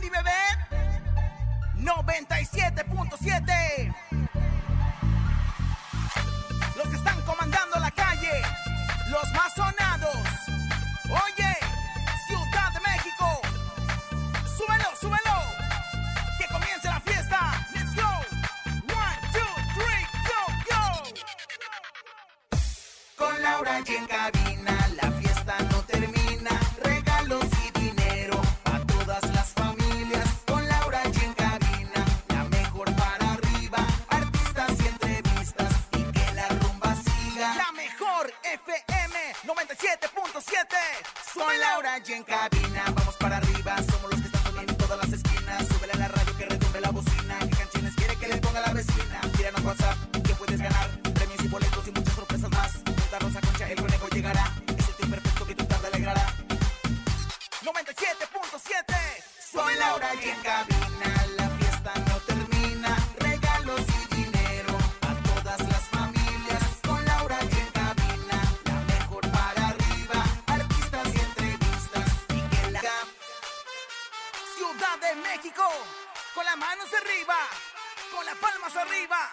Landy Bebé 97.7. Los que están comandando la calle, los más sonados. Oye, Ciudad de México. Súbelo, súbelo. Que comience la fiesta. Let's go. One, two, three, go, go. Con Laura y en cabina, de México. Con las manos arriba Con las palmas arriba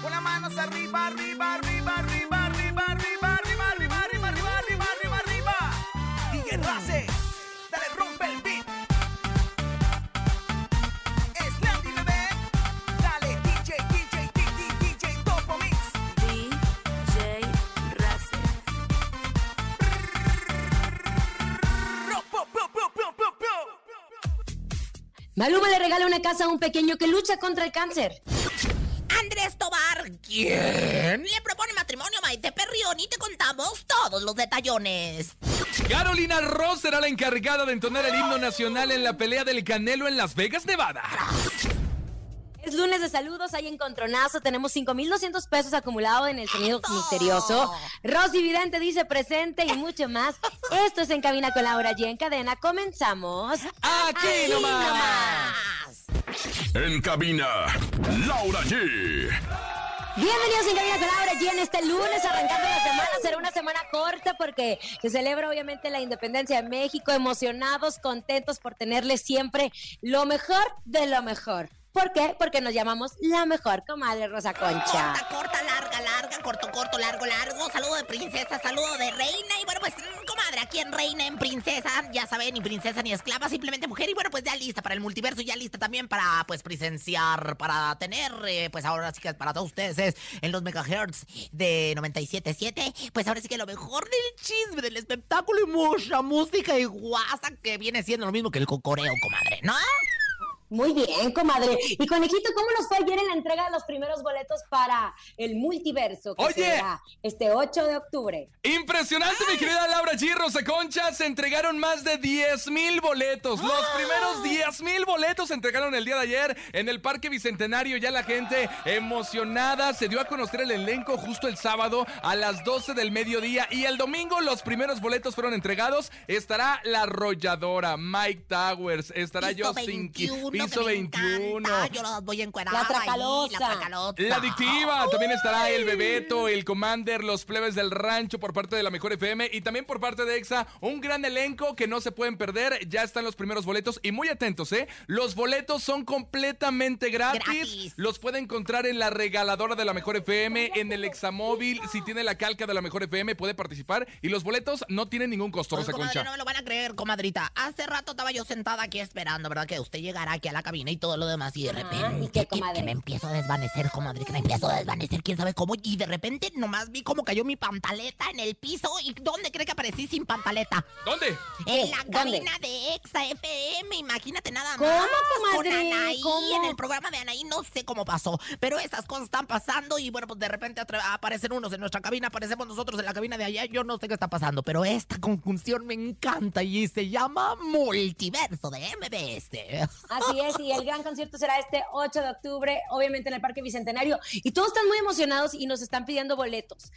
Con las manos arriba, arriba, arriba, arriba, Maluma le regala una casa a un pequeño que lucha contra el cáncer. Andrés Tobar, ¿quién? Le propone matrimonio a Maite Perrión y te contamos todos los detallones. Carolina Ross será la encargada de entonar el himno nacional en la pelea del Canelo en Las Vegas, Nevada. Es lunes de saludos, hay encontronazo, tenemos 5,200 pesos acumulados en el sonido ¡Eso! misterioso. Rosy Vidente dice presente y mucho más. Esto es En Cabina con Laura y en cadena. Comenzamos. Aquí nomás. nomás. En cabina, Laura G. Bienvenidos en Cabina con Laura y en este lunes arrancando la semana. Será una semana corta porque se celebra obviamente la independencia de México. Emocionados, contentos por tenerles siempre lo mejor de lo mejor. ¿Por qué? Porque nos llamamos la mejor comadre Rosa Concha. Corta, corta, larga, larga, corto, corto, largo, largo. Saludo de princesa, saludo de reina. Y bueno, pues, mm, comadre, aquí en reina, en princesa, ya saben, ni princesa ni esclava, simplemente mujer. Y bueno, pues ya lista para el multiverso ya lista también para, pues, presenciar, para tener, eh, pues ahora sí que para todos ustedes es en los megahertz de 97.7. Pues ahora sí que lo mejor del chisme, del espectáculo y mucha música y guasa que viene siendo lo mismo que el cocoreo, comadre, ¿no? Muy bien, comadre. Y conejito, ¿cómo nos fue ayer en la entrega de los primeros boletos para el multiverso que Oye. será este 8 de octubre? Impresionante, mi querida Laura G. Rosa Concha. Se entregaron más de 10 mil boletos. Los primeros 10 mil boletos se entregaron el día de ayer en el Parque Bicentenario. Ya la gente emocionada. Se dio a conocer el elenco justo el sábado a las 12 del mediodía. Y el domingo los primeros boletos fueron entregados. Estará La Arrolladora, Mike Towers, estará Ki- 21, Piso que me 21. encanta. Yo los voy a encuerar La ahí, Tracalosa. La tracalosa. La adictiva, también estará el Bebeto, el Commander, los plebes del rancho por parte de la Mejor FM y también por parte de EXA, un gran elenco que no se pueden perder. Ya están los primeros boletos y muy atentos, ¿eh? Los boletos son completamente gratis. Gratis. Los puede encontrar en la regaladora de la Mejor FM, en el Examóvil. Si tiene la calca de la Mejor FM, puede participar. Y los boletos no tienen ningún costo, Rosa Concha. no me lo van a creer, comadrita. Hace rato estaba yo sentada aquí esperando, ¿verdad? Que usted llegara aquí a la cabina y todo lo demás. Y de Ajá, repente, ¿y qué, que, me empiezo a desvanecer, comadre. Que me empiezo a desvanecer, quién sabe cómo. Y de repente nomás vi cómo cayó mi pantaleta en el piso. ¿Y dónde cree que aparecí sin pantaleta? ¿Dónde? En la ¿Dónde? cabina de Exa FM, imagínate nada ¿Cómo, más. comadre? Con Anaí, ¿Cómo? en el programa de Anaí, no sé cómo pasó, pero esas cosas están pasando y bueno, pues de repente aparecen unos en nuestra cabina, aparecemos nosotros en la cabina de allá, yo no sé qué está pasando, pero esta conjunción me encanta y se llama Multiverso de MBS. Así es, y el gran concierto será este 8 de octubre, obviamente en el Parque Bicentenario. Y todos están muy emocionados y nos están pidiendo boletos.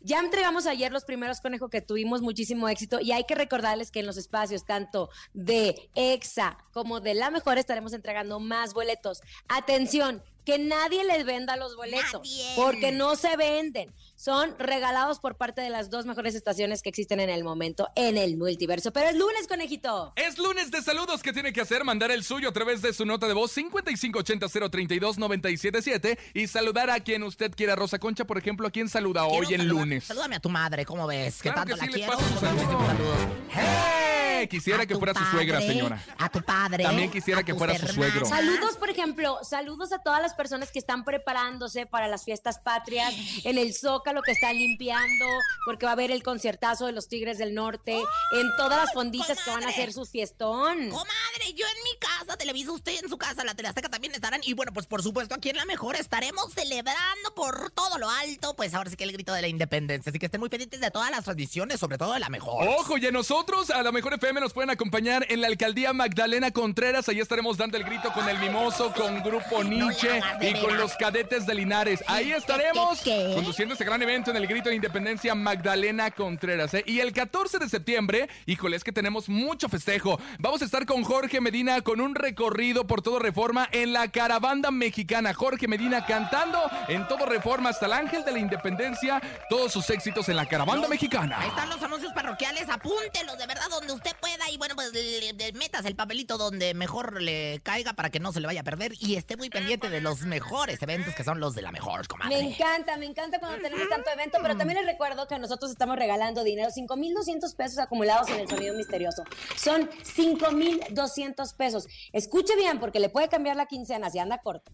Ya entregamos ayer los primeros conejos que tuvimos muchísimo éxito y hay que recordarles que en los espacios tanto de EXA como de La Mejor estaremos entregando más boletos. Atención, que nadie les venda los boletos, Nadie. porque no se venden. Son regalados por parte de las dos mejores estaciones que existen en el momento en el multiverso. Pero es lunes, conejito. Es lunes de saludos que tiene que hacer, mandar el suyo a través de su nota de voz 5580-032-977 y saludar a quien usted quiera. Rosa Concha, por ejemplo, ¿a quién saluda Quiero hoy en saludar- lunes? Salúdame a tu madre, ¿cómo ves? Que Claro tanto que la sí, le quiero. Saludos, saludo. saludos. ¡Eh! Quisiera que fuera su suegra, señora. A tu padre. También quisiera que fuera su suegro. Saludos, por ejemplo, saludos a todas las personas que están preparándose para las fiestas patrias en el Zócalo, que están limpiando, porque va a haber el conciertazo de los Tigres del Norte, en todas las fonditas que van a hacer su fiestón. Comadre, yo en mi casa, Televisa, usted en su casa, la Teleazteca también estarán. Y bueno, pues por supuesto, aquí en La Mejor estaremos celebrando por todo lo alto. Pues ahora sí que el grito de la independencia. Así que estén muy pendientes de todas las tradiciones, sobre todo de La Mejor. Ojo, y a nosotros, a la mejor FM, nos pueden acompañar en la alcaldía Magdalena Contreras. Ahí estaremos dando el grito con el Mimoso, con Grupo Nietzsche y con los cadetes de Linares. Ahí estaremos conduciendo este gran evento en el grito de independencia Magdalena Contreras. ¿eh? Y el 14 de septiembre, híjole, es que tenemos mucho festejo. Vamos a estar con Jorge Medina con un recorrido por todo Reforma en la caravana mexicana. Jorge Medina cantando en todo Reforma hasta el Ángel de la Independencia. Todos sus éxitos en la caravana mexicana. Ahí están los anuncios parroquiales, apúntelos de verdad donde usted pueda y bueno, pues le- le metas el papelito donde mejor le caiga para que no se le vaya a perder y esté muy pendiente de los mejores eventos que son los de la mejor, comadre. Me encanta, me encanta cuando tenemos tanto evento, pero también les recuerdo que nosotros estamos regalando dinero, 5,200 pesos acumulados en el sonido misterioso. Son 5,200 pesos. Escuche bien porque le puede cambiar la quincena si anda corto.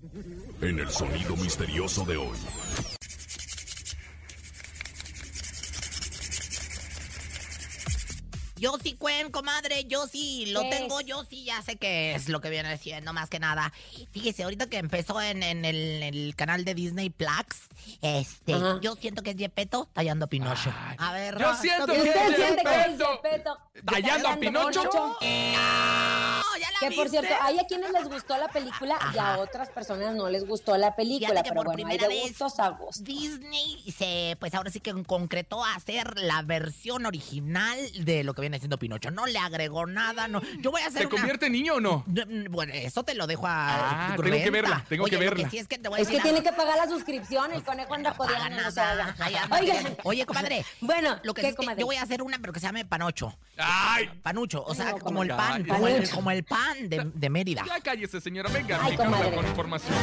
En el sonido misterioso de hoy. Yo sí cuen, comadre, yo sí lo ¿Qué tengo, es? yo sí ya sé qué es lo que viene siendo, más que nada. Fíjese, ahorita que empezó en, en el, el canal de Disney Plus, este, yo siento que es Yepeto tallando a Pinocho. Ay, a ver, yo siento ¿tú ¿Y que- usted siente que es. Gepetto? ¿Tallando a Pinocho? ¡No! ¿Ya la Que por viste? cierto, hay a quienes les gustó la película y a otras personas no les gustó la película, Fíjate que pero por bueno, hay primera de vez gustos a gustos. Disney se, pues ahora sí que concretó a hacer la versión original de lo que viene siendo Pinocho. No le agregó nada, no. Yo voy a hacer ¿Se una- convierte en niño o no? Bueno, eso te lo dejo a. Ah, tengo que verla, tengo que Oye, verla. sí es que te voy a Es que decir tiene que pagar la suscripción, el conejo anda jodiendo, no nada. bien. Oye, comadre. Bueno, Lo que ¿qué, sí es que yo voy a hacer una, pero que se llame Panocho. ¡Ay! Panucho, o sea, No, como el pan, como el, Panucho. como el pan de, de Mérida. Ya cállese, señora. Venga, Ay, con información.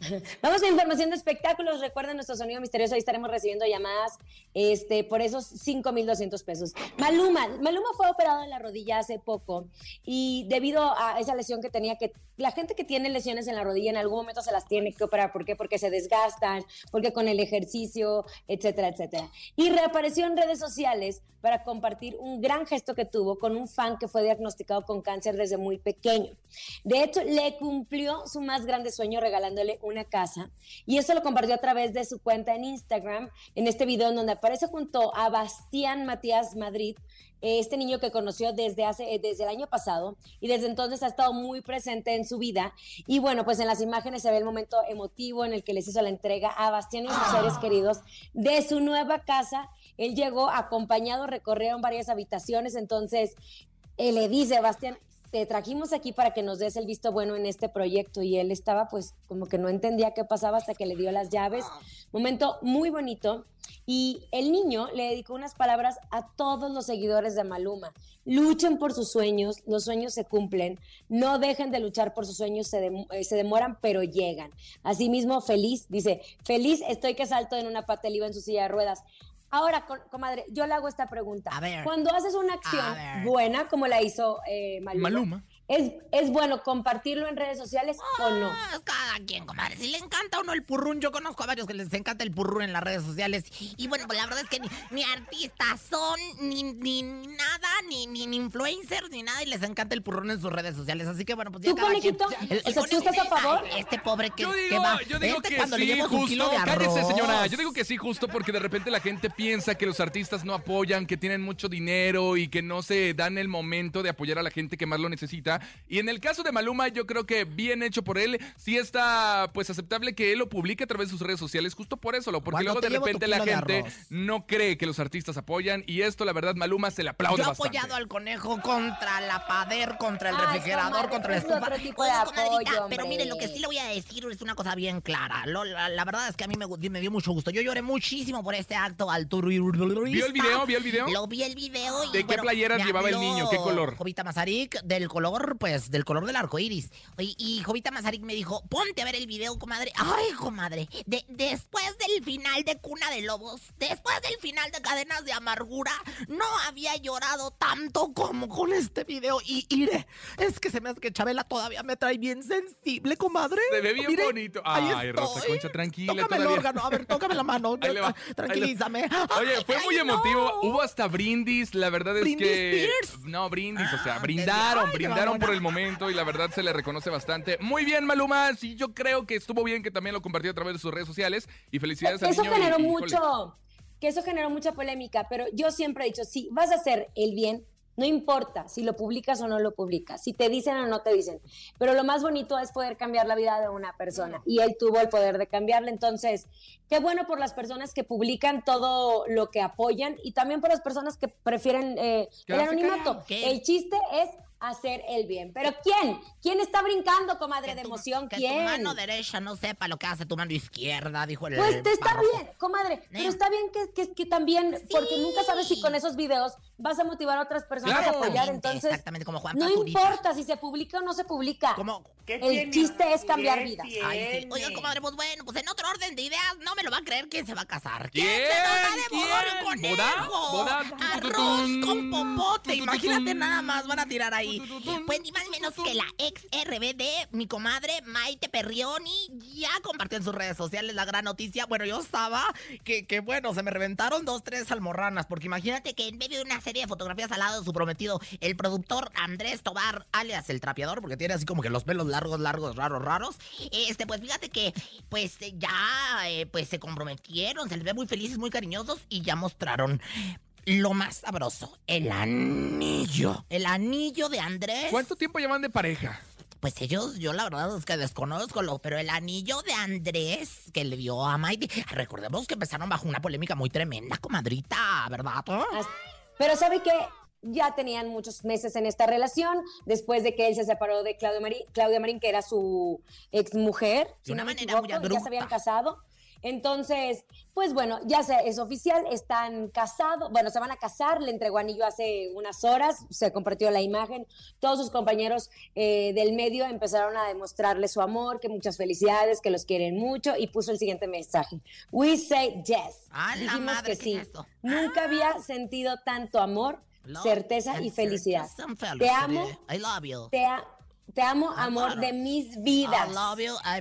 Vamos a información de espectáculos. Recuerden nuestro sonido misterioso. Ahí estaremos recibiendo llamadas este, por esos 5,200 pesos. Maluma. Maluma fue operado en la rodilla hace poco y debido a esa lesión que tenía, que la gente que tiene lesiones en la rodilla en algún momento se las tiene que operar. ¿Por qué? Porque se desgastan, porque con el ejercicio, etcétera, etcétera. Y reapareció en redes sociales para compartir un gran gesto que tuvo con un fan que fue diagnosticado con cáncer desde muy pequeño. De hecho, le cumplió su más grande sueño regalándole una casa y eso lo compartió a través de su cuenta en Instagram, en este video en donde aparece junto a Bastián Matías Madrid, eh, este niño que conoció desde hace eh, desde el año pasado y desde entonces ha estado muy presente en su vida. Y bueno pues en las imágenes se ve el momento emotivo en el que les hizo la entrega a Bastián y sus seres queridos de su nueva casa. Él llegó acompañado recorrieron varias habitaciones entonces él le dice Bastián te trajimos aquí para que nos des el visto bueno en este proyecto y él estaba pues como que no entendía qué pasaba hasta que le dio las llaves momento muy bonito y el niño le dedicó unas palabras a todos los seguidores de Maluma. Luchen por sus sueños, los sueños se cumplen, no dejen de luchar por sus sueños, se, dem- eh, se demoran, pero llegan. Asimismo, feliz, dice, feliz estoy que salto en una pata, iba en su silla de ruedas. Ahora, co- comadre, yo le hago esta pregunta. A ver. Cuando haces una acción buena, como la hizo eh, Maluma, Maluma. ¿Es, ¿es bueno compartirlo en redes sociales o no? Ah, cada quien, comadre. Si le encanta a uno el purrún, yo conozco a varios que les encanta el purrún en las redes sociales. Y bueno, pues la verdad es que ni, ni artistas son, ni, ni nada, ni, ni, ni influencers, ni nada, y les encanta el purrún en sus redes sociales. Así que bueno, pues ya ¿Tú, cada quien- conejito? El- el O sea, ¿tú estás a favor? Ay, Este pobre que, Yo que digo, va. yo digo Este que cuando le sí, kilo justo. Cállese, señora. Yo digo que sí, justo porque de repente la gente piensa que los artistas no apoyan, que tienen mucho dinero y que no se dan el momento de apoyar a la gente que más lo necesita. Y en el caso de Maluma, yo creo que bien hecho por él, sí está pues aceptable que él lo publique a través de sus redes sociales, justo por eso, lo- porque Cuando luego de repente la gente no cree que los artistas apoyan y esto la verdad Maluma se le aplaude Yo he bastante. apoyado al conejo contra la pader, contra el Ay, refrigerador, contra la es estufa. otro tipo de apoyo, pero hombre. mire, lo que sí le voy a decir es una cosa bien clara. Lo- la, la verdad es que a mí me, me dio mucho gusto. Yo lloré muchísimo por este acto altruista. ¿Vio el video? ¿Vio el video? Lo vi el video. y, ¿De qué bueno, playeras me llevaba el niño? ¿Qué color? Jovita Mazarik, del color, pues, del color del arco iris. Y, y Jovita Mazarik me dijo, ponte a ver el video, comadre. Ay, comadre, de- después del final de Cuna de Lobos, después del final de Cadenas de Amargura, no había llorado tanto como con este video. Y, ire, es que se me hace que Chabela todavía me trae bien sensible, comadre. Se ve bien Mire, bonito. Ay, Rosa. Concha, tranquila, Tócame el órgano, a ver, tócame la mano. Tranquilízame. Oye, fue ay, muy no. emotivo. Hubo hasta brindis. La verdad es ¿Brindis que. Spears? No, brindis. o sea, Ah, brindaron, ay, qué por el momento y la verdad se le reconoce bastante. Muy bien, Maluma. Sí, yo creo que estuvo bien que también lo compartió a través de sus redes sociales. Y felicidades al eso niño. generó mucho, que eso generó mucha polémica, pero yo siempre he dicho, si vas a hacer el bien, no importa si lo publicas o no lo publicas, si te dicen o no te dicen, pero lo más bonito es poder cambiar la vida de una persona y él tuvo el poder de cambiarla, entonces, qué bueno por las personas que publican todo lo que apoyan y también por las personas que prefieren eh, el anonimato. El chiste es hacer el bien, pero ¿quién? ¿Quién está brincando, comadre Que de tu- emoción? Que ¿Quién? tu mano derecha no sepa lo que hace tu mano izquierda, dijo el Pues te está bien, comadre, pero está bien que, que, que también, porque nunca sabes si con esos videos vas a motivar a otras personas Claro. a apoyar, entonces exactamente como Juan no Pazurita. importa si se publica o no se publica. Como, El chiste es cambiar vidas. Ay, sí. Oiga, comadre, pues bueno, pues en otro orden de ideas, no me lo va a creer quién se va a casar. ¿Quién? se nos va de ¿Quién? boda el ¿Boda? Arroz con popote, imagínate nada más, van a tirar ahí. Pues ni más menos que la ex RBD, mi comadre Maite Perrioni, ya compartió en sus redes sociales la gran noticia. Bueno, yo estaba que, que bueno, se me reventaron dos, tres almorranas, porque imagínate que en medio de una serie de fotografías al lado de su prometido, el productor Andrés Tobar, alias el trapeador, porque tiene así como que los pelos largos, largos, raros, raros. Este, pues fíjate que, pues ya, eh, pues se comprometieron, se les ve muy felices, muy cariñosos y ya mostraron. Lo más sabroso, el anillo. El anillo de Andrés. ¿Cuánto tiempo llevan de pareja? Pues ellos, yo la verdad es que desconozco, lo, pero el anillo de Andrés que le dio a Maite. Recordemos que empezaron bajo una polémica muy tremenda, comadrita, ¿verdad? Pero ¿sabe qué? Ya tenían muchos meses en esta relación, después de que él se separó de Claudia Marín, Claudia Marín que era su exmujer, De una manera equivoco, muy ya se abrupta. habían casado. Entonces, pues bueno, ya se, es oficial, están casados, bueno, se van a casar, le entregó anillo hace unas horas, se compartió la imagen, todos sus compañeros eh, del medio empezaron a demostrarle su amor, que muchas felicidades, que los quieren mucho, y puso el siguiente mensaje, we say yes. ¡A la Dijimos madre, que sí. es! Nunca había sentido tanto amor, certeza y felicidad. Te amo, I love you. te, a- te amo, amor de mis vidas. I love you, I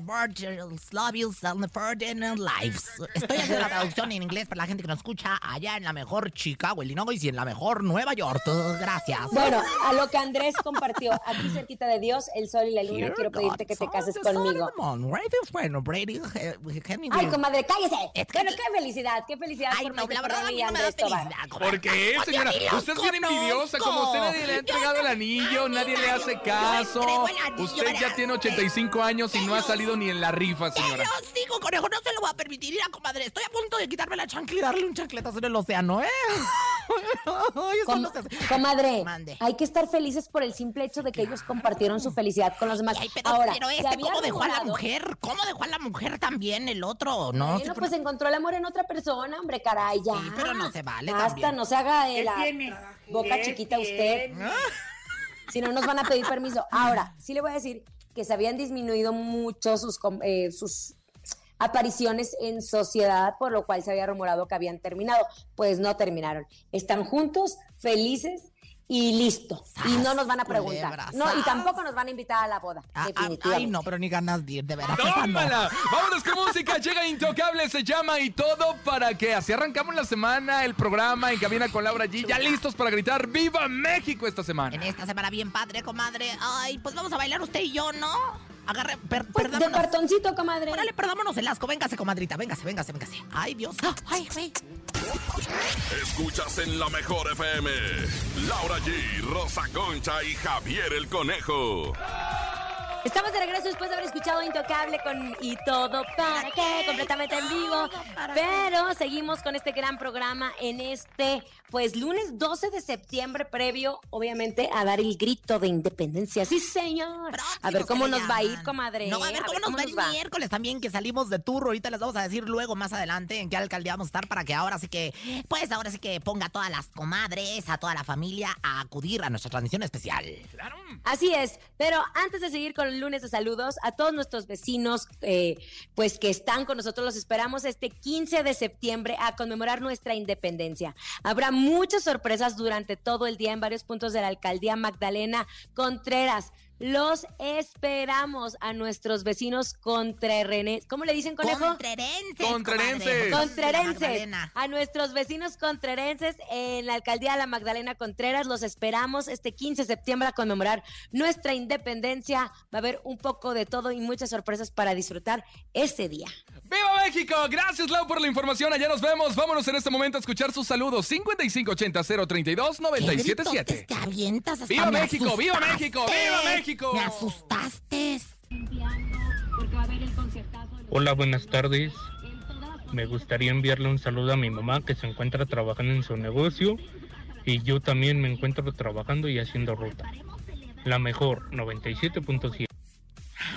love you, and lives. Estoy haciendo la traducción en inglés para la gente que nos escucha allá en la mejor Chicago, Illinois y en la mejor Nueva York. Gracias. Bueno, a lo que Andrés compartió, aquí cerquita de Dios, el sol y la luna, Dear quiero pedirte que te cases conmigo. Of Brady, eh, Henry Ay, comadre, cállese. Es que- Bueno, qué felicidad, qué felicidad Ay, por no, la verdad a mí no me da felicidad. ¿Por qué, señora? Usted es bien envidiosa. Como usted nadie le ha entregado el anillo, nadie le hace caso. Entrego el anillo, Usted ya tiene 85 años y no ha salido ni en la rifa, ¿Qué señora. los digo, conejo? No se lo voy a permitir ir a comadre. Estoy a punto de quitarme la chancla y darle un chancletazo en el océano, ¿eh? Ay, eso Com- no se hace. comadre, Mande. hay que estar felices por el simple hecho de que ellos compartieron su felicidad con los demás. Ay, pero, Ahora, pero este, ¿cómo dejó a la mujer? ¿Cómo dejó a la mujer también el otro? No, Bueno, sí, pues encontró el amor en otra persona, hombre, caray, ya. Sí, pero no se vale también. no se haga de la boca chiquita usted. Si no nos van a pedir permiso. Ahora, sí le voy a decir que se habían disminuido mucho sus, eh, sus apariciones en sociedad, por lo cual se había rumorado que habían terminado. Pues no terminaron. Están juntos, felices y listo. Y no nos van a preguntar. culebra, No, y tampoco nos van a invitar a la boda. Ah, ah, definitivamente. ay, no, pero ni ganas de ir, de veras. no. ¡Tómala! Vámonos con música, llega Intocable, se llama y todo para que así arrancamos la semana, el programa en cabina con Laura G. Ya listos para gritar ¡Viva México esta En semana! esta semana bien padre, comadre. Ay, pues vamos a bailar usted y yo, ¿no? Agarre, per, Pues de cartoncito, comadre. Órale, perdámonos el asco. Véngase, comadrita. Véngase, véngase, véngase. Ay, Dios. Ay, güey. Escuchas en la mejor FM. Laura G, Rosa Concha y Javier el Conejo. Estamos de regreso después de haber escuchado Intocable con Y todo para qué, completamente en vivo. Pero seguimos con este gran programa en este, pues, lunes 12 de septiembre, previo, obviamente, a dar el grito de independencia. Sí, señor. A ver cómo nos va a ir, comadre. No, a ver cómo nos va el miércoles también, que salimos de tour. Ahorita les vamos a decir luego, más adelante, en qué alcaldía vamos a estar para que ahora sí que, pues, ahora sí que ponga a todas las comadres, a toda la familia a acudir a nuestra transmisión especial. Claro. Así es, pero antes de seguir con el lunes de saludos a todos nuestros vecinos, eh, pues que están con nosotros, los esperamos este 15 de septiembre a conmemorar nuestra independencia. Habrá muchas sorpresas durante todo el día en varios puntos de la alcaldía Magdalena Contreras. Los esperamos a nuestros vecinos contrerenses. ¿Cómo le dicen, conejo? Contrerenses. Contrerenses. Contrerenses. A nuestros vecinos contrerenses en la alcaldía de la Magdalena Contreras. Los esperamos este 15 de septiembre a conmemorar nuestra independencia. Va a haber un poco de todo y muchas sorpresas para disfrutar ese día. ¡Viva México! Gracias, Lau, por la información. Allá nos vemos. Vámonos en este momento a escuchar sus saludos. 5580-032-977. ¿Qué te avientas? Hasta ¡Viva México! ¡Viva. México! ¡Viva México! Me asustaste. Hola, buenas tardes. Me gustaría enviarle un saludo a mi mamá que se encuentra trabajando en su negocio y yo también me encuentro trabajando y haciendo ruta. La mejor, 97.7.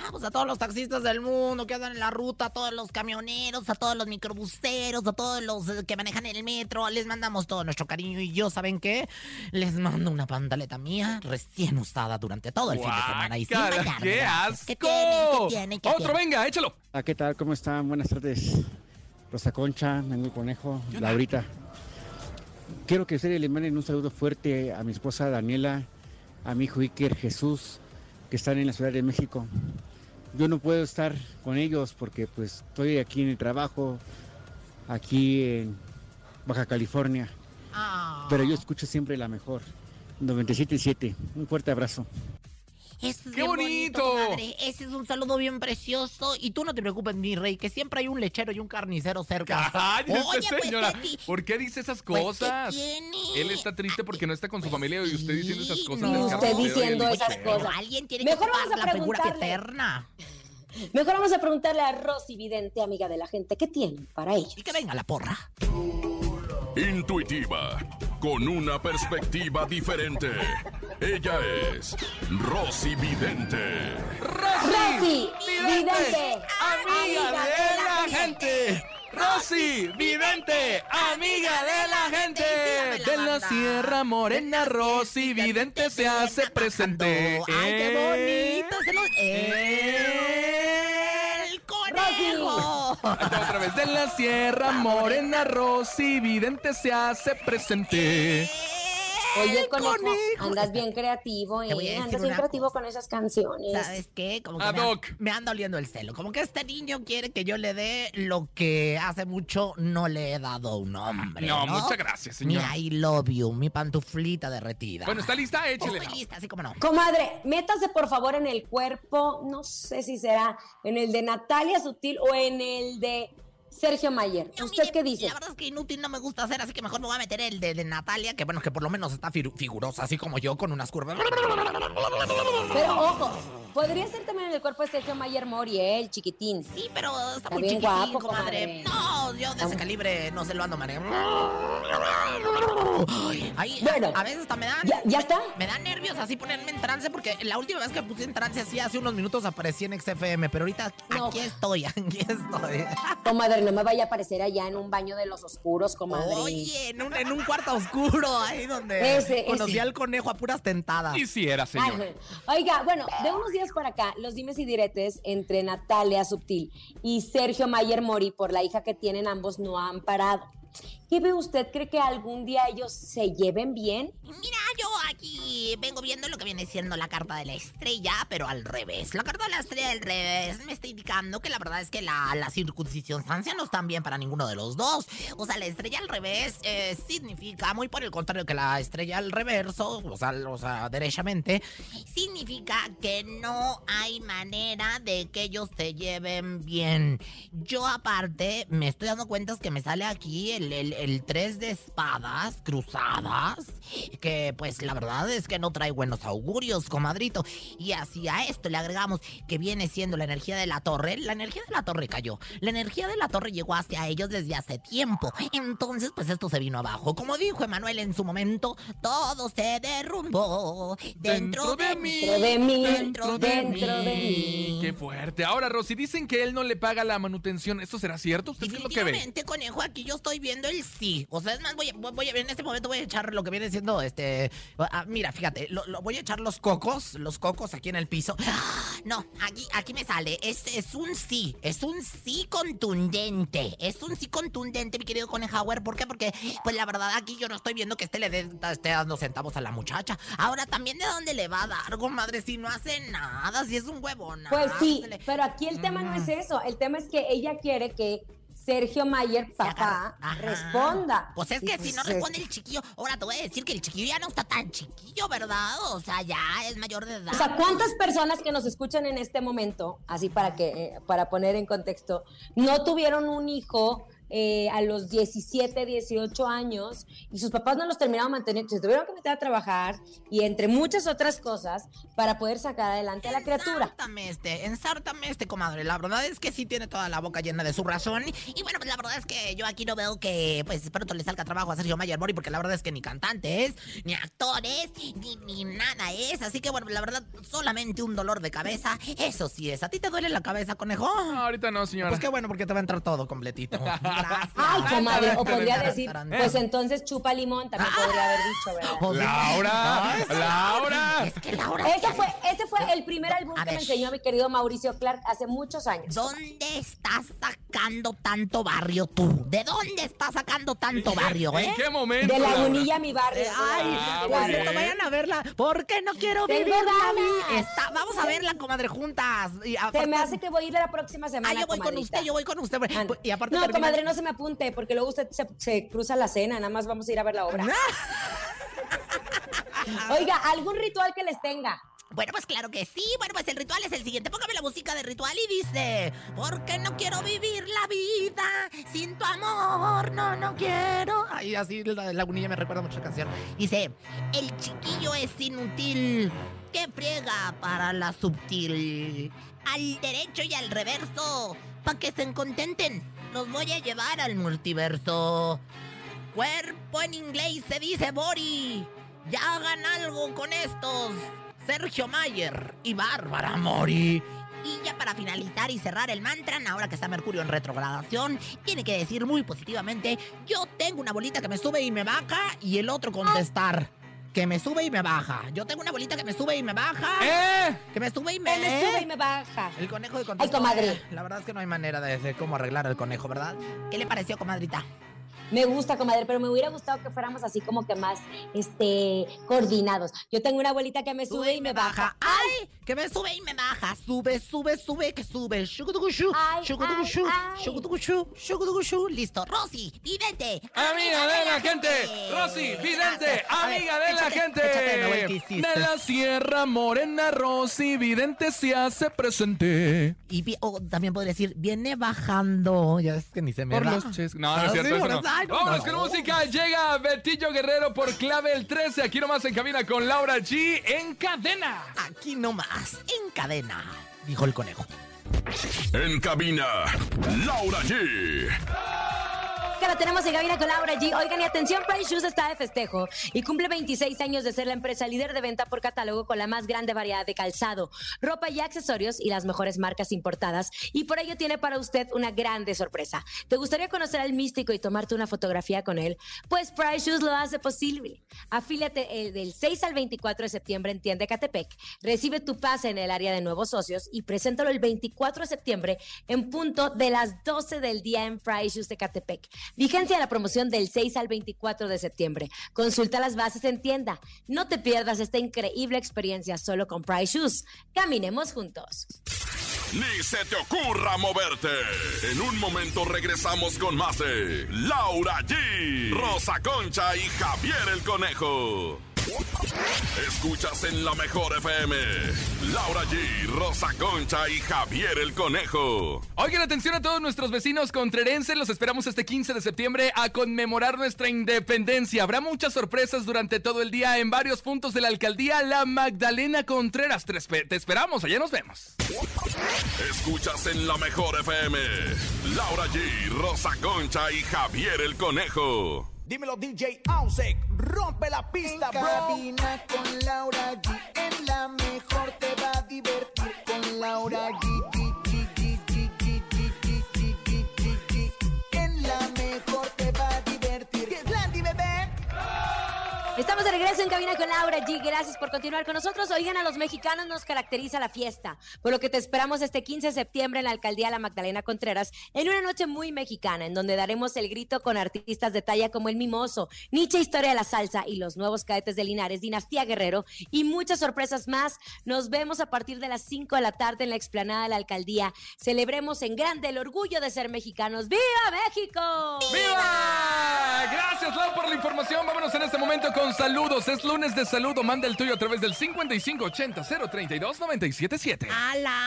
Ah, pues a todos los taxistas del mundo que andan en la ruta, a todos los camioneros, a todos los microbuseros, a todos los eh, que manejan el metro, les mandamos todo nuestro cariño y yo, ¿saben qué? Les mando una pantaleta mía recién usada durante todo el fin de semana y sin bañarme, ¡Qué asco! ¿Qué tiene? ¿Qué tiene? ¿Qué Otro, tiene? venga, échalo. Ah, ¿qué tal? ¿Cómo están? Buenas tardes. Rosa Concha, Manuel Conejo, Laurita. Quiero que ustedes le manden un saludo fuerte a mi esposa Daniela, a mi hijo Iker Jesús, que están en la Ciudad de México. Yo no puedo estar con ellos porque pues estoy aquí en el trabajo, aquí en Baja California, Ah. pero yo escucho siempre la mejor. 97.7. Un fuerte abrazo. Eso es ¡Qué bien bonito! comadre. Ese es un saludo bien precioso. Y tú no te preocupes, mi rey, que siempre hay un lechero y un carnicero cerca. Cállese, Oye, pues, señora. Betty, ¿Por qué dice esas pues, ¿qué cosas? tiene? Él está triste porque no está con su familia y usted diciendo esas cosas. Del usted carnicero y el diciendo esas lechero. cosas. Alguien tiene Mejor que vamos ocupar a la figura preguntarle. paterna. Mejor vamos a preguntarle a Rosy Vidente, amiga de la gente, ¿qué tienen para ella? Y que venga la porra. Intuitiva, con una perspectiva diferente. Ella es Rosy Vidente. Rosy Vidente, amiga de la gente. Rosy, vidente, amiga de la gente. De la. Sierra Morena, Rosy, vidente se hace presente. ¡Ay, qué bonito! Se los... ¡El conejo! Otra vez de la Sierra Morena, Rosy, vidente se hace presente. Oye, ¡El conejo, conejo! andas bien creativo, ¿eh? Andas bien creativo cosa. con esas canciones. ¿Sabes qué? Como que Ad me, hoc. me anda oliendo el celo. Como que este niño quiere que yo le dé lo que hace mucho no le he dado a un hombre. No, No, muchas gracias, Mi señora. I love you, mi pantuflita derretida. Bueno, ¿está lista? Échale. Estoy lista, así como no. Comadre, métase por favor en el cuerpo, no sé si será en el de Natalia Sutil o en el de Sergio Mayer. No, ¿Usted mire, qué dice? La verdad es que inútil no me gusta hacer, así que mejor me voy a meter el de, de Natalia, que bueno, que por lo menos está figurosa, así como yo, con unas curvas. Pero ojo, podría ser también en el cuerpo de Sergio Mayer Mori, ¿eh? el chiquitín. Sí, pero está, Está muy bien chiquitín, guapo, comadre. comadre. No, yo de ese calibre no se lo ando manejando. Ay, Bueno. a, a veces hasta me dan... ¿Ya, ya está? Me da nervios así ponerme en trance porque la última vez que puse en trance así hace unos minutos aparecí en XFM, pero ahorita No. aquí estoy, aquí estoy. Comadre, no me vaya a aparecer allá en un baño de los oscuros, comadre. Oye, en un, en un cuarto oscuro, ahí donde Ese, conocí ese. al conejo a puras tentadas. Quisiera, señor. Ay, Oiga, bueno, de unos días para acá, los dimes y diretes entre Natalia Subtil y Sergio Mayer Mori por la hija que tienen ambos no han parado. ¿Qué ve usted? ¿Cree que algún día ellos se lleven bien? Mira, yo aquí vengo viendo lo que viene siendo la carta de la estrella, pero al revés. La carta de la estrella al revés me está indicando que la verdad es que la, la circunstancia no están bien para ninguno de los dos. O sea, la estrella al revés eh, significa, muy por el contrario que la estrella al reverso, o sea, o sea, derechamente, significa que no hay manera de que ellos se lleven bien. Yo aparte me estoy dando cuenta que me sale aquí el- el 3 de espadas cruzadas, que pues la verdad es que no trae buenos augurios, comadrito. Y así a esto le agregamos que viene siendo la energía de la torre. La energía de la torre cayó. La energía de la torre llegó hacia ellos desde hace tiempo. Entonces, pues esto se vino abajo. Como dijo Emanuel en su momento, todo se derrumbó dentro, de, mí. Dentro de mí, Dentro de dentro de mí. Qué fuerte. Ahora, Rosy, dicen que él no le paga la manutención. ¿Esto será cierto? ¿Usted qué es lo que ve? Conejo, aquí yo estoy viendo el sí. O sea, es más, voy a, voy a- en este momento voy a echar lo que viene siendo este. ah, mira, fíjate, lo, lo- voy a echar los cocos, los cocos aquí en el piso. No, aquí, aquí me sale. Es, es un sí, es un sí contundente. Es un sí contundente, mi querido Conejauer. ¿Por qué? Porque, pues la verdad, aquí yo no estoy viendo que este le dé- esté dando centavos a la muchacha. Ahora, también de dónde le va a dar, madre, si no hace nada, si es un huevón. Pues sí, pero aquí el tema no es eso. El tema es que ella quiere que Sergio Mayer, papá, responda. Pues es Y que si no es- responde el chiquillo, ahora te voy a decir que el chiquillo ya no está tan chiquillo, ¿verdad? O sea, ya es mayor de edad. O sea, ¿cuántas personas que nos escuchan en este momento, así para que, eh, para poner en contexto, no tuvieron un hijo eh, a los 17, 18 años y sus papás no los terminaron manteniendo, se tuvieron que meter a trabajar y entre muchas otras cosas para poder sacar adelante a la criatura? Ensártame este, ensártame este, comadre. La verdad es que sí tiene toda la boca llena de su razón. Y bueno, pues la verdad es que yo aquí no veo que, pues, pronto le salga trabajo a Sergio Mayer Mori, porque la verdad es que ni cantante es, ni actor es, ni, ni nada es. Así que bueno, la verdad, solamente un dolor de cabeza. Eso sí es. ¿A ti te duele la cabeza, conejo? No, ahorita no, señora. Pues qué bueno, porque te va a entrar todo completito. Gracias. Ay, comadre, o podría decir, pues entonces chupa limón, también podría haber dicho, ¿verdad? Laura, Laura. Es que Laura. Ese fue, ese fue el primer álbum que me enseñó mi querido Mauricio Clark hace muchos años. ¿Dónde estás sacando tanto barrio tú? ¿De dónde estás sacando tanto barrio, eh? ¿En qué momento? De Laura? Lagunilla, mi barrio. Ay, Ah, por muy cierto, vayan a verla. Porque no quiero vivir la Vamos a verla, comadre, juntas. Y Se me hace que voy a ir la próxima semana. Ah, yo voy con usted, yo voy con usted. Y aparte no, termina- comadre, no se me apunte, porque luego usted se, se cruza la cena, nada más vamos a ir a ver la obra. Oiga, algún ritual que les tenga. Bueno, pues claro que sí. Bueno, pues el ritual es el siguiente. Póngame la música de ritual y dice: Porque no quiero vivir la vida sin tu amor. No, no quiero. Ay, así la, la unilla me recuerda mucho esa canción. Dice: El chiquillo es inútil. Que friega para la subtil. Al derecho y al reverso. Pa' que se contenten. Los voy a llevar al multiverso. Cuerpo en inglés se dice body. Ya hagan algo con estos. Sergio Mayer y Bárbara Mori. Y ya para finalizar y cerrar el mantra, ahora que está Mercurio en retrogradación, tiene que decir muy positivamente, yo tengo una bolita que me sube y me baja, y el otro contestar, que me sube y me baja. Yo tengo una bolita que me sube y me baja, ¿Eh? que me sube y me... Me sube y me baja. El conejo de contestó. comadre. eh, La verdad es que no hay manera de, de cómo arreglar el conejo, ¿verdad? ¿Qué le pareció, comadrita? Me gusta, comadre, pero me hubiera gustado que fuéramos así como que más este, coordinados. Yo tengo una abuelita que me sube y me baja. ¡Ay! Que me sube y me baja. Sube, sube, sube, que sube. Ay, ay. Shukudukushu. Shukudukushu. Listo. Rosy, vidente. Amiga de la gente, Rosy Vidente, amiga de la gente. De la Sierra Morena, Rosy Vidente se hace presente. Y vi- o también podría decir, viene bajando. Ya es que ni se me Por da. los ches- No, no Ah, es cierto, sí, eso por no. Ay, no, Vámonos no. con música. Llega Betillo Guerrero por clave el 13. Aquí nomás en cabina con Laura G en cadena. Aquí nomás, en cadena, dijo el conejo. En cabina, Laura G. La tenemos en cabina con Laura G. Oigan, y atención, Price Shoes está de festejo y cumple 26 años de ser la empresa líder de venta por catálogo con la más grande variedad de calzado, ropa y accesorios y las mejores marcas importadas. Y por ello tiene para usted una grande sorpresa. ¿Te gustaría conocer al místico y tomarte una fotografía con él? Pues Price Shoes lo hace posible. Afíliate el del 6 al 24 de septiembre en Tienda Catepec. Recibe tu pase en el área de nuevos socios y preséntalo el 24 de septiembre en punto de las 12 del día en Price Shoes de Catepec. Vigencia la promoción del 6 al 24 de septiembre. Consulta las bases en tienda. No te pierdas esta increíble experiencia solo con Price Shoes. Caminemos juntos. Ni se te ocurra moverte. En un momento regresamos con más de Laura G, Rosa Concha y Javier el Conejo. Escuchas en la mejor FM. Laura G, Rosa Concha y Javier el Conejo. Oigan, atención a todos nuestros vecinos contrerenses. Los esperamos este 15 de septiembre a conmemorar nuestra independencia. Habrá muchas sorpresas durante todo el día en varios puntos de la alcaldía La Magdalena Contreras. Te, espe- te esperamos, allá nos vemos. Escuchas en la mejor FM. Laura G, Rosa Concha y Javier el Conejo. Dímelo DJ Ausek, rompe la pista, bro. Cabina con Laura G, en la mejor te va a divertir con Laura G, en cabina con Laura G. Gracias por continuar con nosotros. Oigan, a los mexicanos nos caracteriza la fiesta, por lo que te esperamos este 15 de septiembre en la alcaldía La Magdalena Contreras, en una noche muy mexicana, en donde daremos el grito con artistas de talla como El Mimoso, Nietzsche Historia de la Salsa y los nuevos cadetes de Linares, Dinastía Guerrero y muchas sorpresas más. Nos vemos a partir de las 5 de la tarde en la explanada de la alcaldía. Celebremos en grande el orgullo de ser mexicanos. ¡Viva México! ¡Viva! Gracias, Lau, por la información. Vámonos en momento con saludos. Es lunes de saludo. Manda el tuyo a través del 5580-032-977. ¡Hala!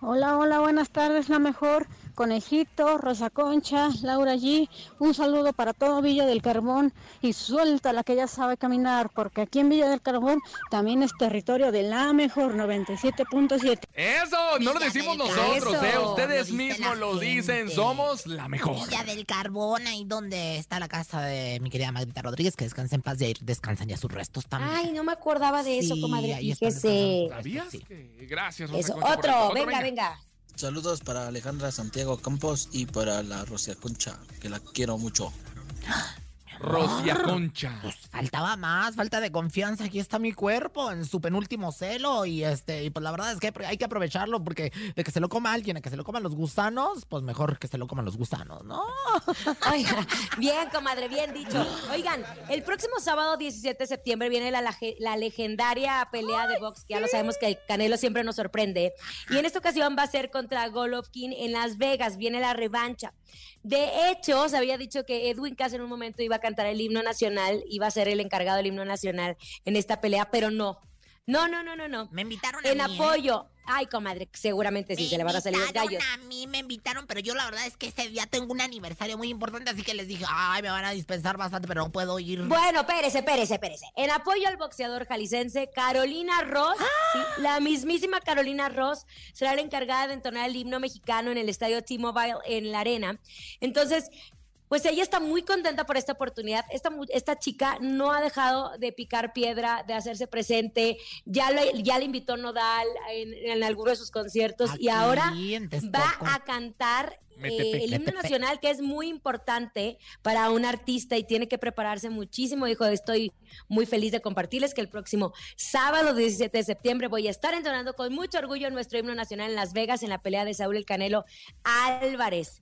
Hola, hola, buenas tardes, la mejor. Conejito, Rosa Concha, Laura G. Un saludo para todo Villa del Carbón y suelta la que ya sabe caminar, porque aquí en Villa del Carbón también es territorio de la mejor 97.7. Eso, no lo decimos nosotros. ¿eh? Ustedes Lo mismos lo dicen. Somos la mejor. Villa del Carbón, ahí donde está la casa de mi querida Magdita Rodríguez, que descansa en paz y ahí descansan ya sus restos también. Ay, no me acordaba de eso, Sí, comadre. Fíjese. ¿Sabías? Sí. que- Gracias, Rosa Eso, Concha, otro, venga, venga. Saludos para Alejandra Santiago Campos y para la Rosia Concha, que la quiero mucho. Rosia Concha. Pues faltaba más, falta de confianza. Aquí está mi cuerpo en su penúltimo celo. Y este, y pues la verdad es que hay que aprovecharlo porque de que se lo coma alguien, a que se lo coman los gusanos, pues mejor que se lo coman los gusanos, ¿no? Oiga, bien, comadre, bien dicho. Oigan, el próximo sábado 17 de septiembre viene la, la legendaria pelea de box, que ya lo sabemos que el Canelo siempre nos sorprende. Y en esta ocasión va a ser contra Golovkin en Las Vegas, viene la revancha. De hecho, se había dicho que Edwin Cass en un momento iba a cantar el himno nacional, iba a ser el encargado del himno nacional en esta pelea, pero no. No, no, no, no, no. Me invitaron a En mí, ¿eh? apoyo. Ay, comadre, seguramente sí, Me se le van a salir los gallos. A mí me invitaron, pero yo la verdad es que ese día tengo un aniversario muy importante, así que les dije, ay, me van a dispensar bastante, pero no puedo ir. Bueno, espérese, espérese, espérese. En apoyo al boxeador jalicense, Carolina Ross, sí, la mismísima Carolina Ross, será la encargada de entonar el himno mexicano en el estadio T-Mobile en la arena. Entonces, pues ella está muy contenta por esta oportunidad. Esta, mu- esta chica no ha dejado de picar piedra, de hacerse presente. Ya, lo- ya le invitó Nodal en, en alguno de sus conciertos y ahora va a cantar eh, el himno nacional, que es muy importante para un artista y tiene que prepararse muchísimo. Dijo, estoy muy feliz de compartirles que el próximo sábado 17 de septiembre voy a estar entonando con mucho orgullo nuestro himno nacional en Las Vegas en la pelea de Saúl el Canelo Álvarez.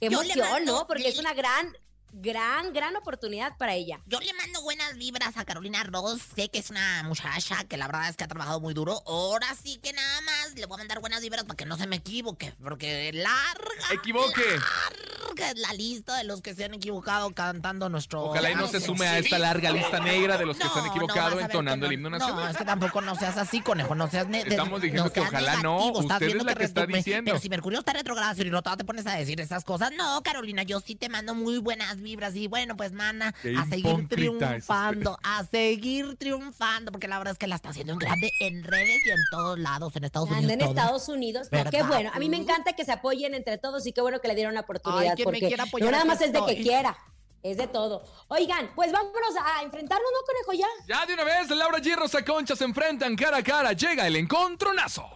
Qué emoción, mando- ¿no? Porque es una gran, gran, gran oportunidad para ella. Yo le mando buenas vibras a Carolina Ross. Sé que es una muchacha que la verdad es que ha trabajado muy duro. Ahora sí que nada más le voy a mandar buenas vibras para que no se me equivoque. Porque larga. Equivoque. Larga es la lista de los que se han equivocado cantando nuestro. Ojalá y no se sume a esta larga lista negra de los que se han No, equivocado no, entonando que el himno no, nacional. No, es que tampoco no seas así, conejo. No seas. Estamos diciendo que seas ojalá no, negativo, usted es viendo la que está diciendo. Pero si Mercurio está retrogrado y no te pones a decir esas cosas. No, Carolina, yo sí te mando muy buenas vibras. Y bueno, pues, mana, Qué a seguir triunfando, a seguir triunfando. Porque la verdad es que la está haciendo en grande en redes y en todos lados, en Estados Unidos. Anda en todo. Estados Unidos. No, qué bueno. A mí me encanta que se apoyen entre todos y qué bueno que le dieron la oportunidad. Ay, me porque quiera apoyar, no nada más es de que quiera, es de todo. Oigan, pues vámonos a enfrentarnos, ¿no, conejo? Ya. Ya de una vez, Laura G. Rosa Concha se enfrentan cara a cara. Llega el encontronazo.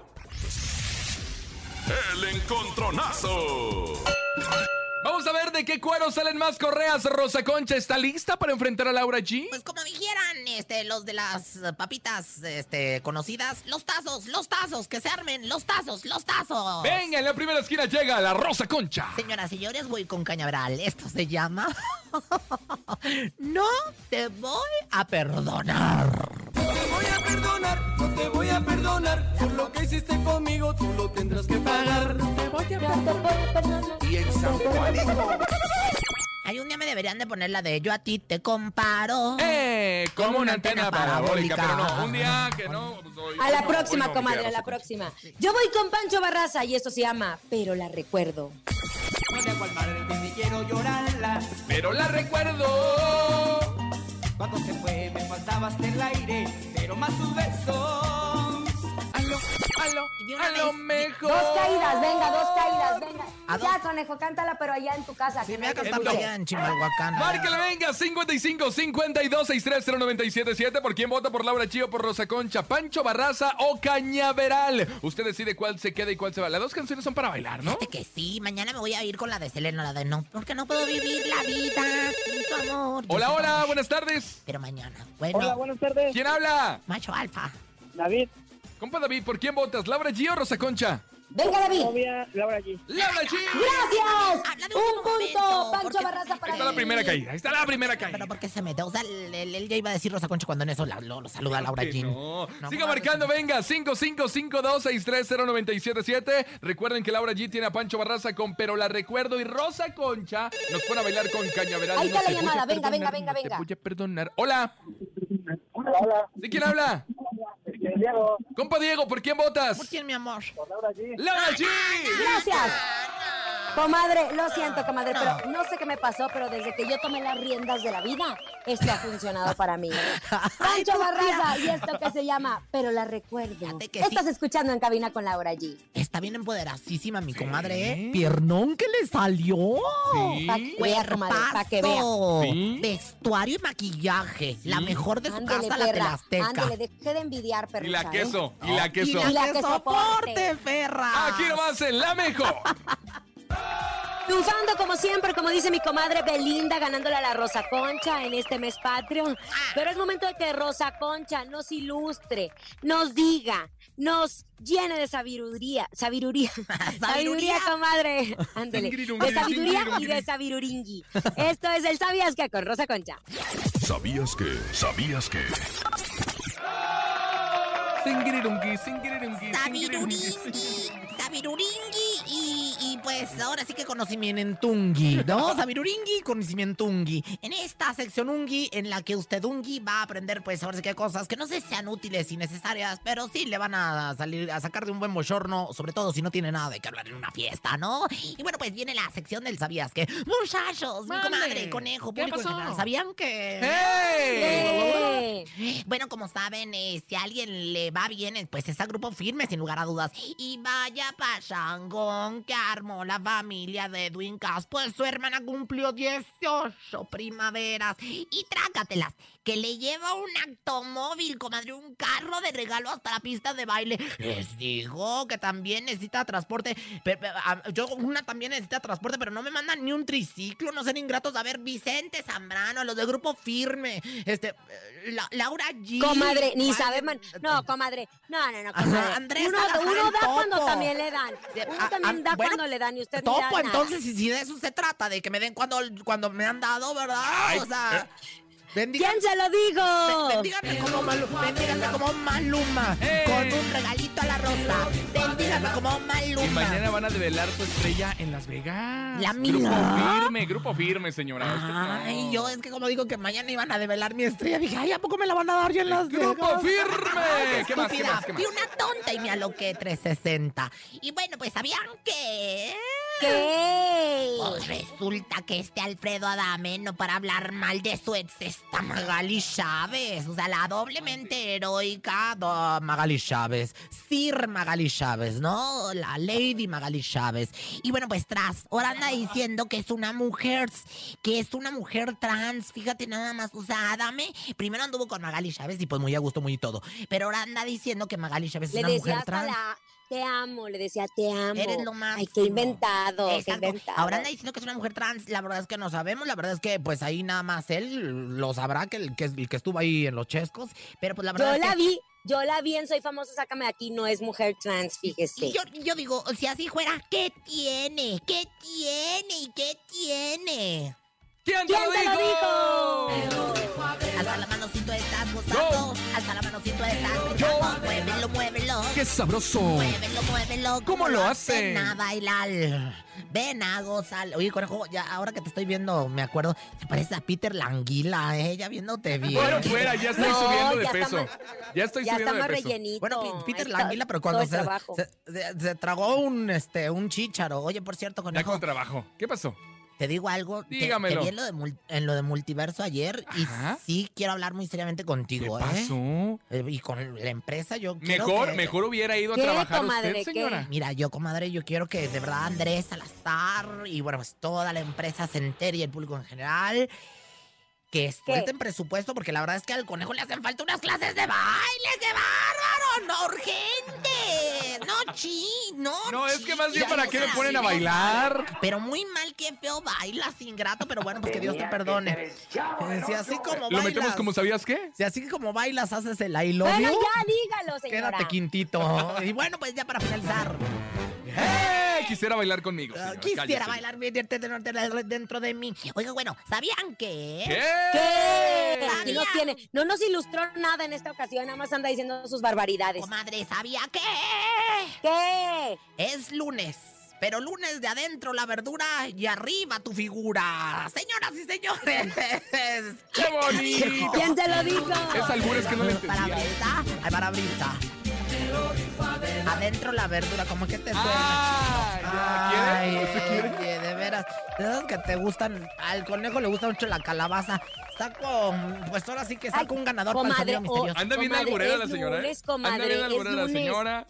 El encontronazo. Vamos a ver de qué cuero salen más correas. Rosa Concha está lista para enfrentar a Laura G. Pues como dijeran este, los de las papitas este, conocidas, los tazos, los tazos, que se armen, los tazos, los tazos. Venga, en la primera esquina llega la Rosa Concha. Señoras y señores, voy con cañaveral. Esto se llama No te voy a perdonar. Te voy a perdonar, no te voy a perdonar. Por lo que hiciste conmigo, tú lo tendrás que pagar. No te voy a perdonar. Y en San. Ay, un día me deberían de poner la de yo a ti te comparo. ¡Eh! Como una una antena antena parabólica. Pero parabólica. no, un día que no. pues, hoy- A hoy la no, próxima, no, comadre, a la próxima. Yo voy con Pancho Barraza y esto se llama Pero la recuerdo. No me hago al mar ni quiero llorarla. Pero la recuerdo. Cuando se fue me faltaba hasta el aire, pero más sus besos. Aló, aló, Y de una a lo mejor. Dos caídas, venga, dos caídas, venga. ¿A Ya, dos? conejo, cántala, pero allá en tu casa. Sí, que me voy a escuche. allá en Chimalhuacán. Márquele, venga, 55 52 630 977. ¿Por quién vota? ¿Por Laura Chío, por Rosa Concha, Pancho Barraza o Cañaveral? Usted decide cuál se queda y cuál se va. Las dos canciones son para bailar, ¿no? Fíjate que sí, mañana me voy a ir con la de Selena, la de no, porque no puedo vivir la vida sin tu amor. Hola, hola, buenas tardes. Pero mañana, bueno, Hola, buenas tardes. ¿Quién habla? macho alfa. David, Compa David, ¿por quién votas? ¿Laura G o Rosa Concha? Venga, David. novia Laura G. ¡Laura G! Gracias. Un último punto. momento, Pancho porque- Barraza para Ahí está la primera caída, ahí está la primera Pero caída. ¿por qué se mete? O sea, él, él- él ya iba a decir Rosa Concha cuando en eso la- lo, lo saluda Laura Jean. No. No, Siga marcando, venga, 5552-630-977. Recuerden que Laura G tiene a Pancho Barraza con Pero la Recuerdo y Rosa Concha nos pone a bailar con Cañaveral. Ahí está No la llamada, venga, venga, venga, no te venga. voy a perdonar. Hola, Hola, hola. ¿de quién habla? Diego, Compa Diego, ¿por quién votas? ¿Por quién, mi amor? por Laura G. ¡Laura G! Gracias. Comadre, lo siento, comadre, No. pero no sé qué me pasó, pero desde que yo tomé las riendas de la vida, esto ha funcionado para mí. Pancho Barraza y esto que se llama Pero la recuerdo. Sí. Estás escuchando en cabina con Laura G. Está bien empoderacísima mi comadre, ¿eh? Piernón que le salió. Sí. Pa' que vea, comadre, pa' que vea. Cuerpazo. Sí. Vestuario y maquillaje. La mejor de su Ándele, casa, la perra. Azteca. Ándele, deje de envidiar, Y perrucha, la ¿eh? queso, y la queso. Y la, Y la que soporte. perra. Aquí nomás en La Mejor. Triunfando como siempre, como dice mi comadre Belinda, ganándole a la Rosa Concha en este mes patrio. Pero es momento de que Rosa Concha nos ilustre, nos diga, nos llene de sabiduría. Sabiduría. sabiduría, comadre. Ándele. De sabiduría y de sabiruringui. Esto es el Sabías que con Rosa Concha. ¿Sabías que? ¿Sabías que? Sabiruringui, sabiruringui y pues ahora sí que conocimientungui, ¿no? Sabiruringui, conocimientungui. En esta sección ungi, en la que usted ungi va a aprender pues ahora sí que cosas que no sé sean útiles y necesarias, pero sí le van a salir a sacar de un buen bochorno, sobre todo si no tiene nada de que hablar en una fiesta, ¿no? Y bueno, pues viene la sección del sabías que. Muchachos, mi comadre, conejo, ¿Qué público en general, ¿sabían que? ¡Hey! ¡Eh! Bueno, como saben, eh, si a alguien le va bien, eh, pues es a grupo firme, sin lugar a dudas. Y vaya pachangón que armó la familia de Edwin Cass. Pues su hermana cumplió 18 primaveras. Y trácatelas, que le lleva un automóvil, comadre, un carro de regalo hasta la pista de baile. Les digo que también necesita transporte. Pe- pe- a- yo, una también necesita transporte, pero no me mandan ni un triciclo, no sean ingratos. A ver, Vicente Zambrano, los de grupo firme. Este, eh, la- Laura G. Comadre, ni sabe, man. No, comadre. No, no, no, Ajá, comadre. Andrés uno, uno da cuando también le dan. Uno Ah, también ah, da bueno, cuando le dan y usted no Topo, da nada. entonces, si, si de eso se trata, de que me den cuando, cuando me han dado, ¿verdad? Ay, o sea, bendiga- ¿Quién se lo digo? Bendígame como Maluma, bendígame como Maluma, ¡Eh! con un regalito a la rosa. Bendígame como Maluma. Y mañana van a develar su estrella en Las Vegas. La Grupo mía. firme, grupo firme, señora. No. Ay, yo es que como digo que mañana iban a develar mi estrella, dije, ay, ¿a poco me la van a dar ya en las ¡Grupo Vegas? firme! Ay, ¿Qué más, qué estúpida. más, qué más? Fui una tonta y me aloqué 360. Y bueno, pues ¿sabían que? ¿Qué? Pues resulta que este Alfredo Adame no para hablar mal de su ex está Magali Chávez. O sea, la doblemente heroica do- Magali Chávez. Sir Magali Chávez, ¿no? La Lady Magali Chávez. Y bueno, pues tras, ahora anda diciendo que es una mujer, que es una mujer trans. Fíjate nada más. O sea, Adame primero anduvo con Magali Chávez y pues muy a gusto, muy todo. Pero ahora anda diciendo que Magali Chávez es una mujer trans. la... Te amo, le decía te amo. Eres lo máximo. Ay, qué inventado, qué Exacto. inventado. Ahora anda diciendo que es una mujer trans. La verdad es que no sabemos. La verdad es que, pues ahí nada más él lo sabrá, que el que, el que estuvo ahí en los chescos. Pero pues la verdad Yo es que. la vi, yo la vi en Soy Famosa, Sácame de Aquí, no es mujer trans, fíjese. Yo, yo digo, si así fuera, ¿qué tiene? ¿Qué tiene? ¿Y qué tiene? ¿Quién, ¿Quién te lo dijo? Alza la mano si tú estás gozando. Alza la mano si tú estás gozando. Muévelo, muévelo. Qué sabroso. Muévelo, muévelo. ¿Cómo lo hace? Ven a bailar. Ven a gozar. Oye, conejo, ya ahora que te estoy viendo, me acuerdo, te parece a Peter Languila, ¿eh? Ya viéndote bien. Bueno, fuera, ya estoy No, subiendo de ya peso. ya estoy Ya subiendo está más de peso. rellenito. Bueno, Pi- Peter está Languila, pero todo cuando el se, trabajo. se, se- se tragó un, este, un chícharo. Oye, por cierto, Ya conejo, con trabajo. ¿Qué pasó? Te digo algo. Te- Te, Dígamelo. vi en lo, de en lo de multiverso ayer Ajá. y sí quiero hablar muy seriamente ¿Qué contigo, ¿eh? pasó? Eh, Y con la empresa yo quiero Mejor, que- mejor hubiera ido a ¿Qué, trabajar comadre, usted, qué? señora. Mira, yo, comadre, yo quiero que de verdad Andrés Salazar y bueno, pues toda la empresa se entere y el público en general que suelten presupuesto porque la verdad es que al conejo le hacen falta unas clases de baile, qué bárbaro, no urgente, no chi, no No, es que más bien para qué me ponen a bailar. Pero muy mal, qué feo bailas, ingrato, pero bueno, pues que Dios te perdone. Eh, Si así como Lo metemos bailas, como sabías qué. si así como bailas haces el I love Bueno, you, ya dígalo, señora. quédate quintito. Y bueno, pues ya para finalizar. ¡Eh! Quisiera bailar conmigo. Ah, señora, Quisiera cállese. bailar dentro de- dentro de mí. Oiga, bueno, ¿sabían que? ¿Qué? ¿Qué? Sabía. Aquí no tiene, no nos ilustró nada en esta ocasión, nada más anda diciendo sus barbaridades. Comadre, ¿sabía que? ¿Qué? Es lunes. Pero lunes de adentro la verdura y arriba tu figura. Señoras y señores. ¡Qué bonito! ¿Quién te lo dijo? Es albures que no le Para entendía. brisa, ay, para brisa. Adentro la verdura, como que te suena. Ah, Ay, ¿ya quiere? ¿Usted quiere? oye, de veras. De esas que te gustan. Al conejo le gusta mucho la calabaza. Saco, pues ahora sí que saco Ay, un ganador para el comadre, sonido o- misterioso. Anda bien Comadre, alburera la señora, ¿eh? Anda bien alburera la señora.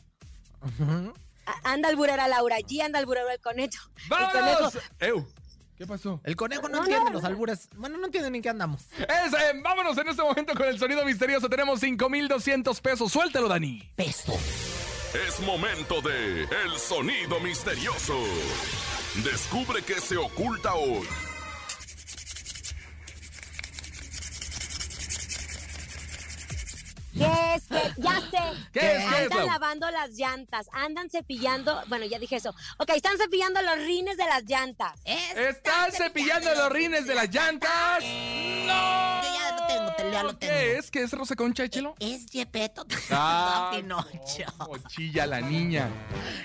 Anda al burero Laura, G anda al burero el conejo. El ¡Vámonos! conejo. ¿Qué pasó? El conejo no, No, entiende no, los albures. Bueno, no entiende ni qué andamos. Es, eh, vámonos en este momento con el sonido misterioso. Tenemos 5,200 pesos. Suéltalo, Dani. Peso. Es momento de El Sonido Misterioso. Descubre qué se oculta hoy. ¿Qué es? ¿Qué? Ya sé. ¿Qué es? ¿Qué es, Andan lavando las llantas, andan cepillando, bueno, ya dije eso. Ok, están cepillando los rines de las llantas. ¿Están cepillando los rines de las llantas? ¡No! Lo tengo, te- ya lo tengo. ¿Qué es? ¿Qué es Rosa Concha, échelo? Es Yepeto. Ah, No, Pinocho. Oh, chilla la niña.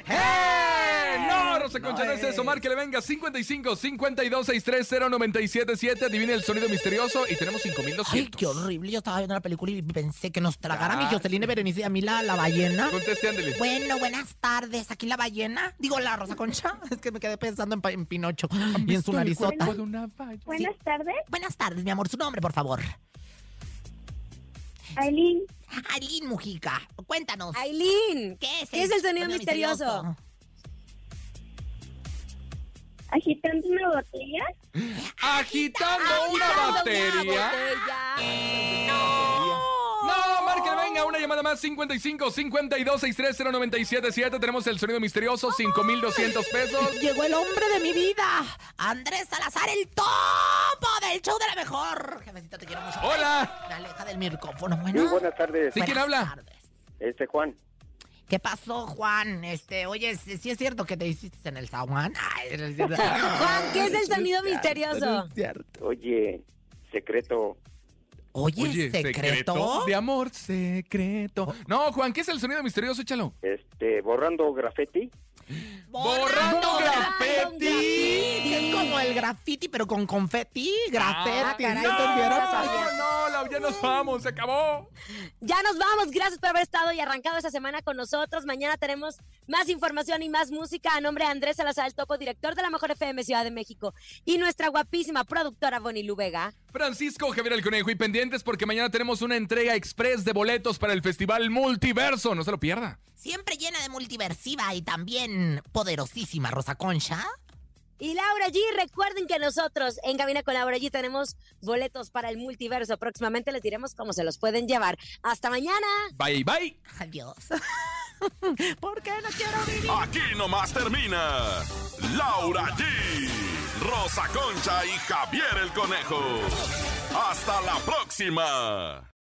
¡Eh! No, Rosa Concha, no, es eso. Márquele, venga, 55 52 630 977. Adivine el sonido misterioso y tenemos 5200. Ay, qué horrible. Yo estaba viendo la película y pensé que nos tragara mi. Jocelyn Berenice y a mí la, la ballena. Conteste, ándele. Bueno, buenas tardes. ¿Aquí la ballena? Digo, la Rosa Concha. Es que me quedé pensando en Pinocho y en su narizota. Buenas tardes, Buenas tardes, mi amor. Su nombre, por favor. Aileen. Aileen Mujica. Cuéntanos. Aileen, ¿Qué es, ¿qué es el sonido misterioso? Agitando una botella. Agitando Agitando una batería. botella. No, márquele, venga, una llamada más, 55 52 630 977. Tenemos el sonido misterioso, 5200 pesos. Llegó el hombre de mi vida. Andrés Salazar, el topo del show de la mejor. Jefecito, te quiero mucho. Hola. Me aleja del micrófono. Bueno. buenas tardes. ¿Sí, quién Buenas habla? tardes. Este, Juan. ¿Qué pasó, Juan? Este, oye, ¿sí, sí es cierto que te hiciste en el zaguán? Ay, no es cierto. Juan, ¿qué es el sonido No misterioso? es cierto. Oye, secreto. Oye, ¿secreto? De amor secreto. No, Juan, ¿qué es el sonido misterioso? Échalo. Este, borrando graffiti. Borrando graffiti. Es como el graffiti, pero con confeti. Graffiti. caray, ¿no. No, no, ya nos vamos, se acabó. Ya nos vamos, gracias por haber estado y arrancado esta semana con nosotros. Mañana tenemos más información y más música a nombre de Andrés Salazar, el topo, director de la Mejor FM Ciudad de México, y nuestra guapísima productora Bonnie Lubega. Francisco Javier el Conejo y pendientes porque mañana tenemos una entrega express de boletos para el Festival Multiverso. No se lo pierda. Siempre llena de multiversiva y también poderosísima Rosa Concha. Y Laura G, recuerden que nosotros en Cabina con Laura G tenemos boletos para el multiverso. Próximamente les diremos cómo se los pueden llevar. Hasta mañana. Bye, bye. Adiós. ¿Por qué no quiero vivir? Aquí nomás termina Laura G, Rosa Concha y Javier el Conejo. Hasta la próxima.